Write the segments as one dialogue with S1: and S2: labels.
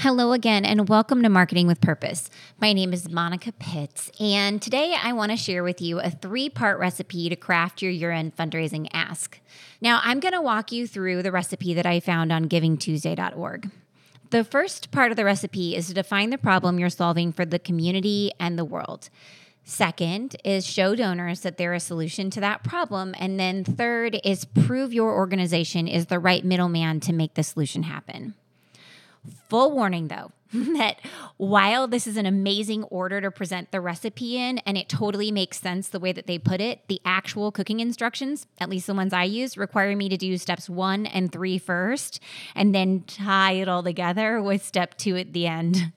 S1: Hello again, and welcome to Marketing with Purpose. My name is Monica Pitts, and today I want to share with you a three part recipe to craft your year end fundraising ask. Now, I'm going to walk you through the recipe that I found on givingtuesday.org. The first part of the recipe is to define the problem you're solving for the community and the world. Second is show donors that they're a solution to that problem. And then third is prove your organization is the right middleman to make the solution happen. Full warning though, that while this is an amazing order to present the recipe in and it totally makes sense the way that they put it, the actual cooking instructions, at least the ones I use, require me to do steps one and three first and then tie it all together with step two at the end.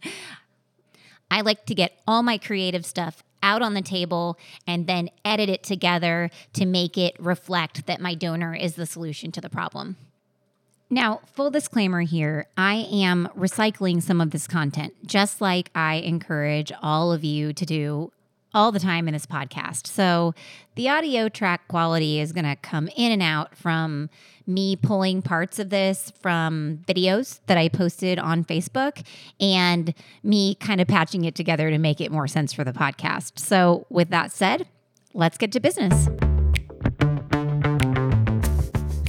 S1: I like to get all my creative stuff out on the table and then edit it together to make it reflect that my donor is the solution to the problem. Now, full disclaimer here I am recycling some of this content, just like I encourage all of you to do all the time in this podcast. So the audio track quality is going to come in and out from me pulling parts of this from videos that I posted on Facebook and me kind of patching it together to make it more sense for the podcast. So, with that said, let's get to business.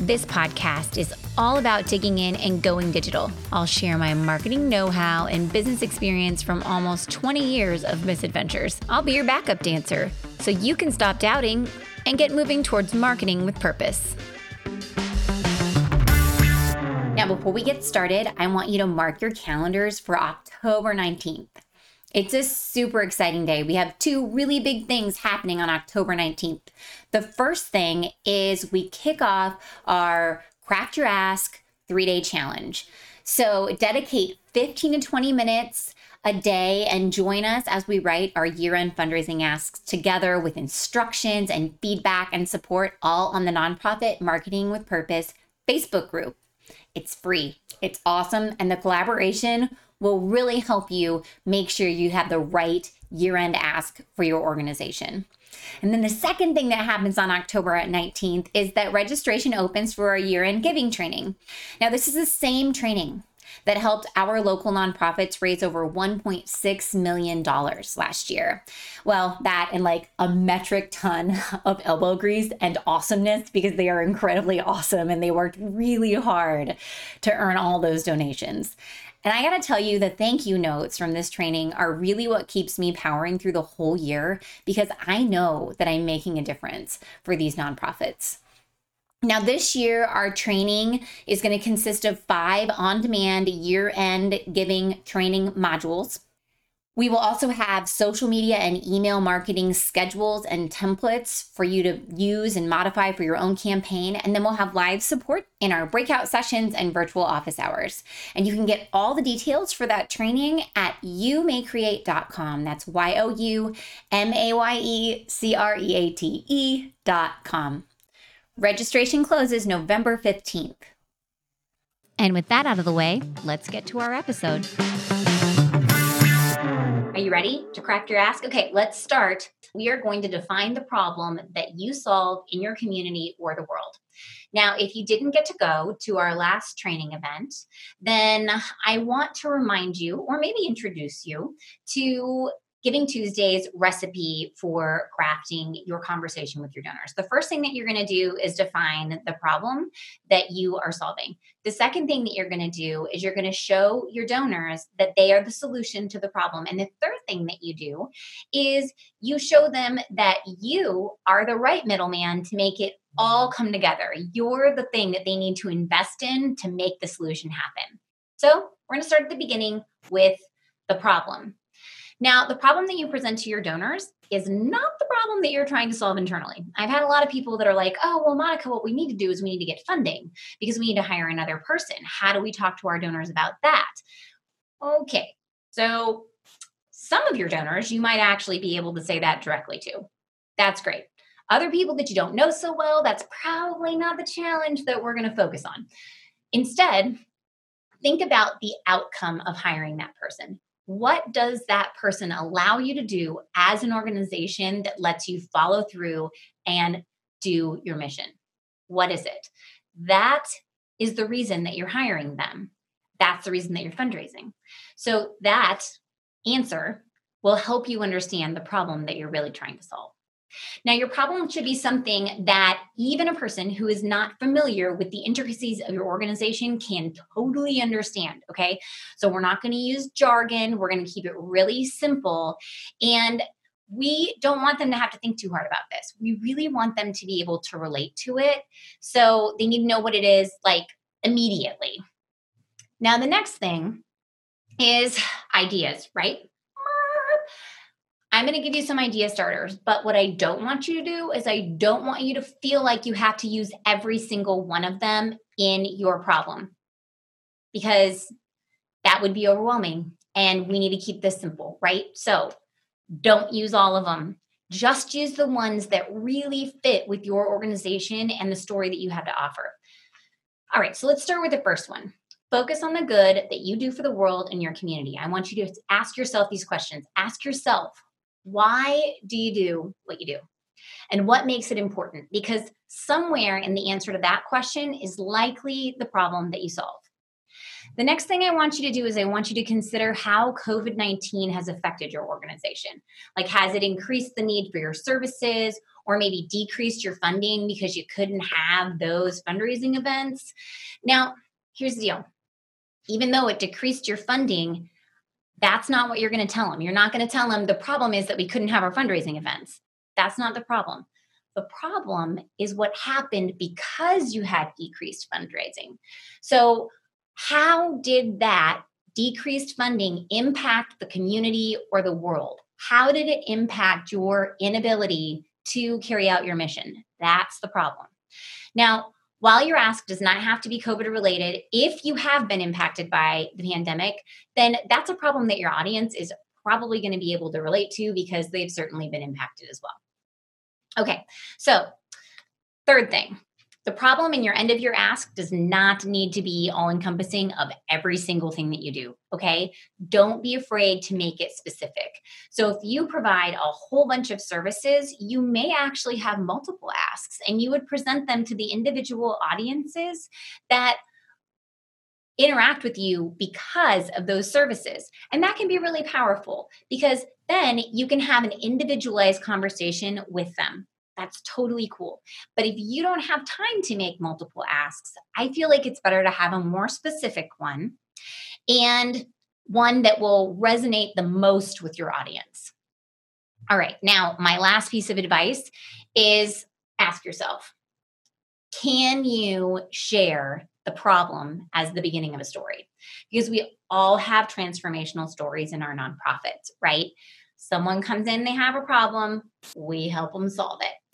S1: This podcast is all about digging in and going digital. I'll share my marketing know how and business experience from almost 20 years of misadventures. I'll be your backup dancer so you can stop doubting and get moving towards marketing with purpose. Now, before we get started, I want you to mark your calendars for October 19th. It's a super exciting day. We have two really big things happening on October 19th. The first thing is we kick off our Craft Your Ask three day challenge. So dedicate 15 to 20 minutes a day and join us as we write our year end fundraising asks together with instructions and feedback and support, all on the nonprofit Marketing with Purpose Facebook group. It's free, it's awesome, and the collaboration will really help you make sure you have the right year end ask for your organization. And then the second thing that happens on October 19th is that registration opens for our year end giving training. Now, this is the same training that helped our local nonprofits raise over $1.6 million last year. Well, that and like a metric ton of elbow grease and awesomeness because they are incredibly awesome and they worked really hard to earn all those donations. And I got to tell you, the thank you notes from this training are really what keeps me powering through the whole year because I know that I'm making a difference for these nonprofits. Now, this year, our training is going to consist of five on demand year end giving training modules. We will also have social media and email marketing schedules and templates for you to use and modify for your own campaign. And then we'll have live support in our breakout sessions and virtual office hours. And you can get all the details for that training at youmayecreate.com. That's Y O U M A Y E C R E A T E.com. Registration closes November 15th. And with that out of the way, let's get to our episode. Are you ready to craft your ask? Okay, let's start. We are going to define the problem that you solve in your community or the world. Now, if you didn't get to go to our last training event, then I want to remind you, or maybe introduce you, to Giving Tuesday's recipe for crafting your conversation with your donors. The first thing that you're going to do is define the problem that you are solving. The second thing that you're going to do is you're going to show your donors that they are the solution to the problem. And the third thing that you do is you show them that you are the right middleman to make it all come together. You're the thing that they need to invest in to make the solution happen. So, we're going to start at the beginning with the problem. Now, the problem that you present to your donors is not the problem that you're trying to solve internally. I've had a lot of people that are like, oh, well, Monica, what we need to do is we need to get funding because we need to hire another person. How do we talk to our donors about that? Okay, so some of your donors you might actually be able to say that directly to. That's great. Other people that you don't know so well, that's probably not the challenge that we're going to focus on. Instead, think about the outcome of hiring that person. What does that person allow you to do as an organization that lets you follow through and do your mission? What is it? That is the reason that you're hiring them. That's the reason that you're fundraising. So that answer will help you understand the problem that you're really trying to solve. Now, your problem should be something that even a person who is not familiar with the intricacies of your organization can totally understand. Okay. So, we're not going to use jargon, we're going to keep it really simple. And we don't want them to have to think too hard about this. We really want them to be able to relate to it. So, they need to know what it is like immediately. Now, the next thing is ideas, right? I'm going to give you some idea starters, but what I don't want you to do is I don't want you to feel like you have to use every single one of them in your problem because that would be overwhelming and we need to keep this simple, right? So don't use all of them. Just use the ones that really fit with your organization and the story that you have to offer. All right, so let's start with the first one. Focus on the good that you do for the world and your community. I want you to ask yourself these questions. Ask yourself, why do you do what you do? And what makes it important? Because somewhere in the answer to that question is likely the problem that you solve. The next thing I want you to do is I want you to consider how COVID 19 has affected your organization. Like, has it increased the need for your services or maybe decreased your funding because you couldn't have those fundraising events? Now, here's the deal even though it decreased your funding, that's not what you're going to tell them. You're not going to tell them the problem is that we couldn't have our fundraising events. That's not the problem. The problem is what happened because you had decreased fundraising. So, how did that decreased funding impact the community or the world? How did it impact your inability to carry out your mission? That's the problem. Now, while your ask does not have to be COVID related, if you have been impacted by the pandemic, then that's a problem that your audience is probably going to be able to relate to because they've certainly been impacted as well. Okay, so third thing the problem in your end of your ask does not need to be all encompassing of every single thing that you do. Okay. Don't be afraid to make it specific. So, if you provide a whole bunch of services, you may actually have multiple asks and you would present them to the individual audiences that interact with you because of those services. And that can be really powerful because then you can have an individualized conversation with them that's totally cool. But if you don't have time to make multiple asks, I feel like it's better to have a more specific one and one that will resonate the most with your audience. All right, now my last piece of advice is ask yourself can you share the problem as the beginning of a story? Because we all have transformational stories in our nonprofits, right? Someone comes in, they have a problem, we help them solve it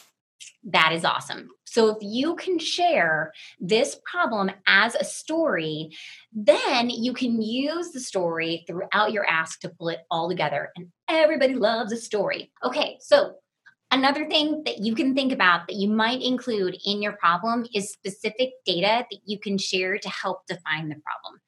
S1: that is awesome. So if you can share this problem as a story, then you can use the story throughout your ask to pull it all together. And everybody loves a story. Okay, so another thing that you can think about that you might include in your problem is specific data that you can share to help define the problem.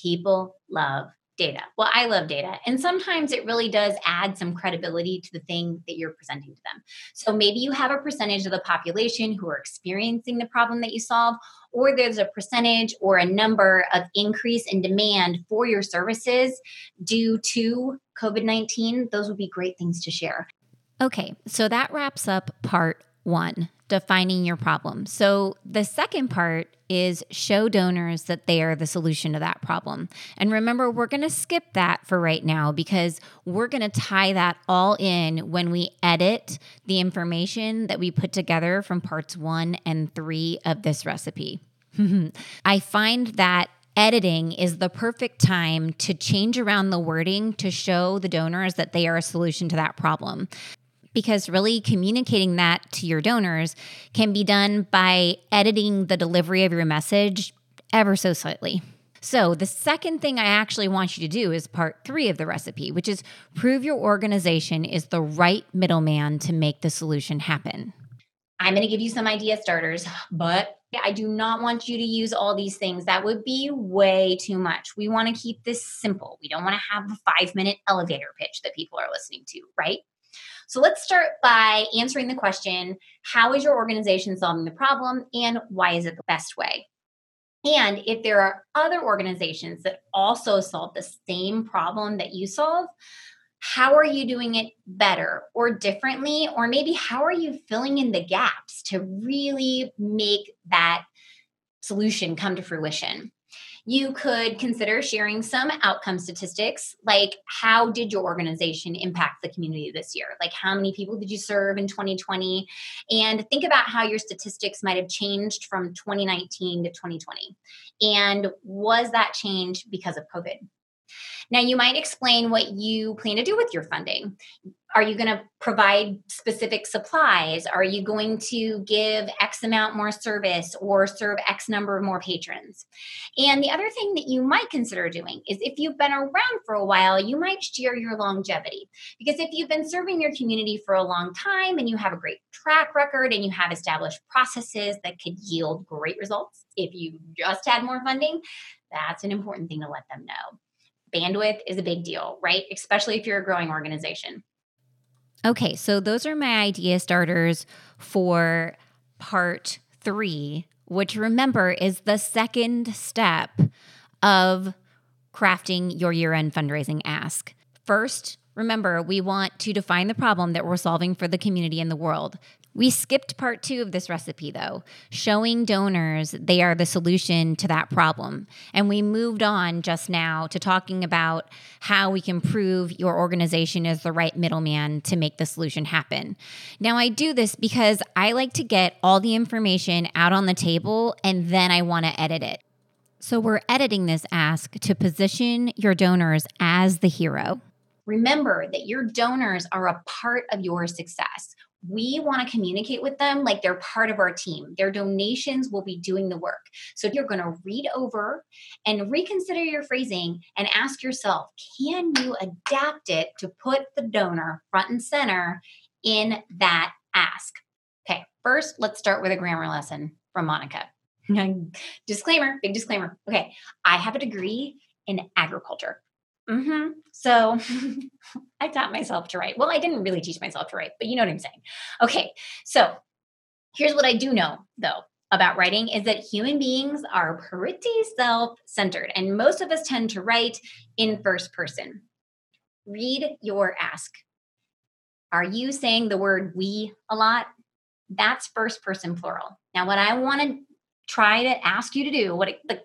S1: People love data. Well, I love data. And sometimes it really does add some credibility to the thing that you're presenting to them. So maybe you have a percentage of the population who are experiencing the problem that you solve, or there's a percentage or a number of increase in demand for your services due to COVID 19. Those would be great things to share.
S2: Okay, so that wraps up part one defining your problem. So the second part is show donors that they are the solution to that problem. And remember, we're going to skip that for right now because we're going to tie that all in when we edit the information that we put together from parts one and three of this recipe. I find that editing is the perfect time to change around the wording to show the donors that they are a solution to that problem because really communicating that to your donors can be done by editing the delivery of your message ever so slightly. So, the second thing I actually want you to do is part three of the recipe, which is prove your organization is the right middleman to make the solution happen.
S1: I'm going to give you some idea starters, but I do not want you to use all these things. That would be way too much. We want to keep this simple. We don't want to have a five minute elevator pitch that people are listening to, right? So let's start by answering the question How is your organization solving the problem and why is it the best way? And if there are other organizations that also solve the same problem that you solve, how are you doing it better or differently? Or maybe how are you filling in the gaps to really make that solution come to fruition? You could consider sharing some outcome statistics, like how did your organization impact the community this year? Like how many people did you serve in 2020? And think about how your statistics might have changed from 2019 to 2020. And was that change because of COVID? Now, you might explain what you plan to do with your funding. Are you going to provide specific supplies? Are you going to give X amount more service or serve X number of more patrons? And the other thing that you might consider doing is if you've been around for a while, you might share your longevity. Because if you've been serving your community for a long time and you have a great track record and you have established processes that could yield great results, if you just had more funding, that's an important thing to let them know bandwidth is a big deal, right? Especially if you're a growing organization.
S2: Okay, so those are my idea starters for part three, which remember is the second step of crafting your year end fundraising ask. First, remember, we want to define the problem that we're solving for the community and the world. We skipped part two of this recipe, though, showing donors they are the solution to that problem. And we moved on just now to talking about how we can prove your organization is the right middleman to make the solution happen. Now, I do this because I like to get all the information out on the table and then I want to edit it. So we're editing this ask to position your donors as the hero.
S1: Remember that your donors are a part of your success we want to communicate with them like they're part of our team. Their donations will be doing the work. So you're going to read over and reconsider your phrasing and ask yourself can you adapt it to put the donor front and center in that ask? Okay, first, let's start with a grammar lesson from Monica. disclaimer, big disclaimer. Okay, I have a degree in agriculture. Mm-hmm. So I taught myself to write. Well, I didn't really teach myself to write, but you know what I'm saying. Okay. So here's what I do know, though, about writing is that human beings are pretty self centered, and most of us tend to write in first person. Read your ask. Are you saying the word we a lot? That's first person plural. Now, what I want to try to ask you to do, what it, the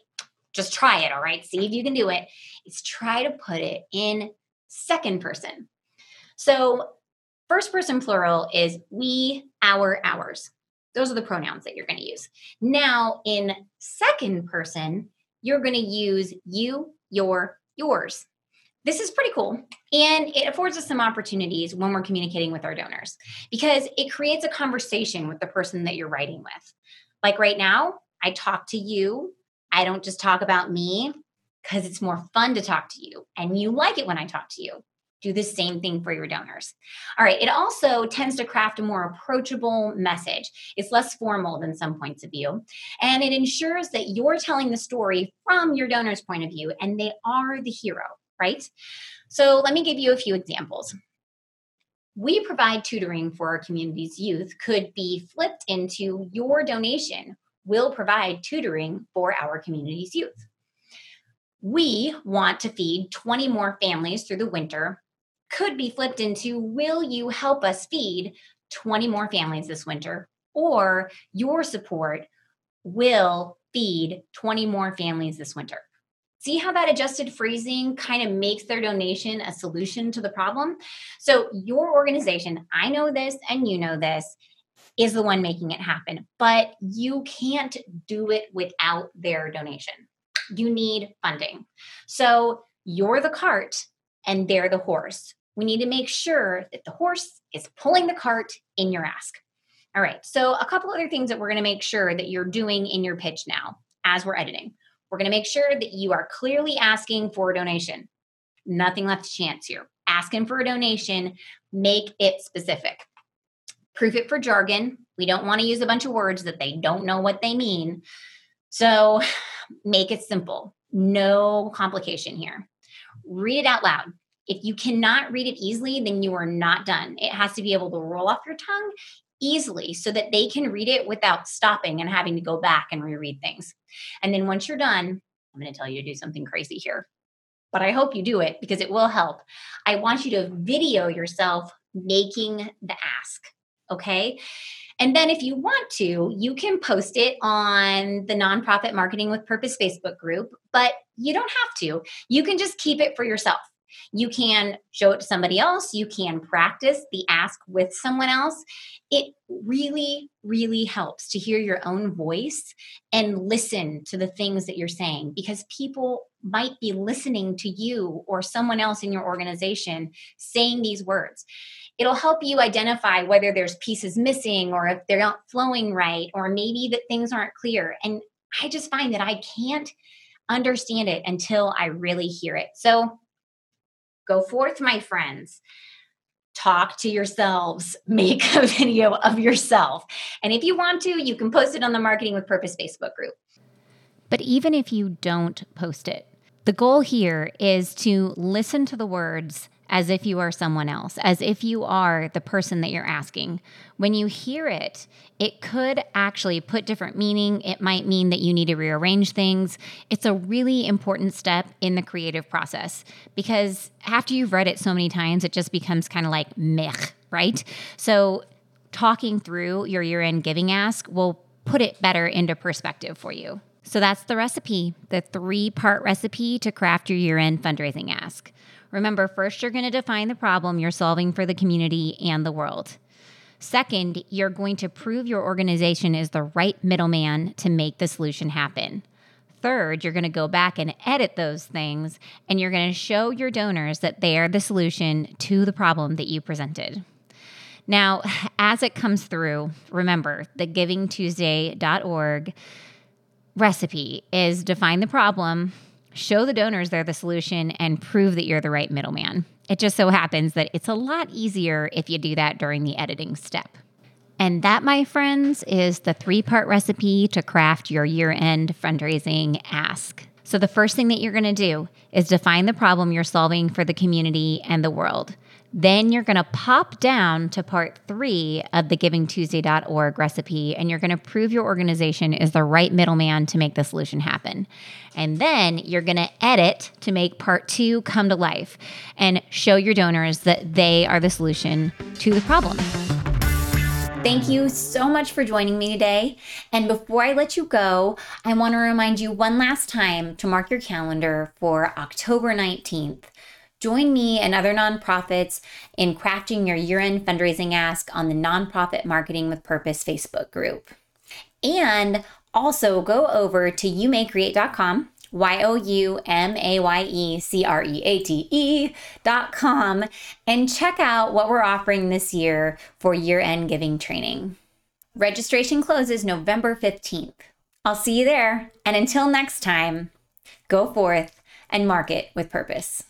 S1: just try it, all right? See if you can do it. Is try to put it in second person. So, first person plural is we, our, ours. Those are the pronouns that you're going to use. Now, in second person, you're going to use you, your, yours. This is pretty cool. And it affords us some opportunities when we're communicating with our donors because it creates a conversation with the person that you're writing with. Like right now, I talk to you I don't just talk about me because it's more fun to talk to you and you like it when I talk to you. Do the same thing for your donors. All right. It also tends to craft a more approachable message. It's less formal than some points of view. And it ensures that you're telling the story from your donor's point of view and they are the hero, right? So let me give you a few examples. We provide tutoring for our community's youth could be flipped into your donation will provide tutoring for our community's youth. We want to feed 20 more families through the winter, could be flipped into Will you help us feed 20 more families this winter? Or your support will feed 20 more families this winter. See how that adjusted phrasing kind of makes their donation a solution to the problem? So, your organization, I know this and you know this, is the one making it happen. But you can't do it without their donation. You need funding. So you're the cart and they're the horse. We need to make sure that the horse is pulling the cart in your ask. All right. So, a couple other things that we're going to make sure that you're doing in your pitch now as we're editing. We're going to make sure that you are clearly asking for a donation. Nothing left to chance here. Asking for a donation, make it specific. Proof it for jargon, We don't want to use a bunch of words that they don't know what they mean. So make it simple. No complication here. Read it out loud. If you cannot read it easily, then you are not done. It has to be able to roll off your tongue easily so that they can read it without stopping and having to go back and reread things. And then once you're done, I'm going to tell you to do something crazy here, but I hope you do it because it will help. I want you to video yourself making the ask. Okay. And then if you want to, you can post it on the Nonprofit Marketing with Purpose Facebook group, but you don't have to. You can just keep it for yourself. You can show it to somebody else. You can practice the ask with someone else. It really, really helps to hear your own voice and listen to the things that you're saying because people might be listening to you or someone else in your organization saying these words. It'll help you identify whether there's pieces missing or if they're not flowing right, or maybe that things aren't clear. And I just find that I can't understand it until I really hear it. So Go forth, my friends. Talk to yourselves, make a video of yourself. And if you want to, you can post it on the Marketing with Purpose Facebook group.
S2: But even if you don't post it, the goal here is to listen to the words as if you are someone else, as if you are the person that you're asking. When you hear it, it could actually put different meaning. It might mean that you need to rearrange things. It's a really important step in the creative process because after you've read it so many times, it just becomes kind of like meh, right? So, talking through your year end giving ask will put it better into perspective for you. So that's the recipe, the three part recipe to craft your year end fundraising ask. Remember, first, you're going to define the problem you're solving for the community and the world. Second, you're going to prove your organization is the right middleman to make the solution happen. Third, you're going to go back and edit those things, and you're going to show your donors that they are the solution to the problem that you presented. Now, as it comes through, remember the givingtuesday.org recipe is define the problem, show the donors they're the solution, and prove that you're the right middleman. It just so happens that it's a lot easier if you do that during the editing step. And that, my friends, is the three part recipe to craft your year end fundraising ask. So, the first thing that you're going to do is define the problem you're solving for the community and the world. Then you're going to pop down to part three of the givingtuesday.org recipe, and you're going to prove your organization is the right middleman to make the solution happen. And then you're going to edit to make part two come to life and show your donors that they are the solution to the problem.
S1: Thank you so much for joining me today. And before I let you go, I want to remind you one last time to mark your calendar for October 19th. Join me and other nonprofits in crafting your year end fundraising ask on the Nonprofit Marketing with Purpose Facebook group. And also go over to youmayecreate.com, Y O U M A Y E C R E A T E.com, and check out what we're offering this year for year end giving training. Registration closes November 15th. I'll see you there. And until next time, go forth and market with purpose.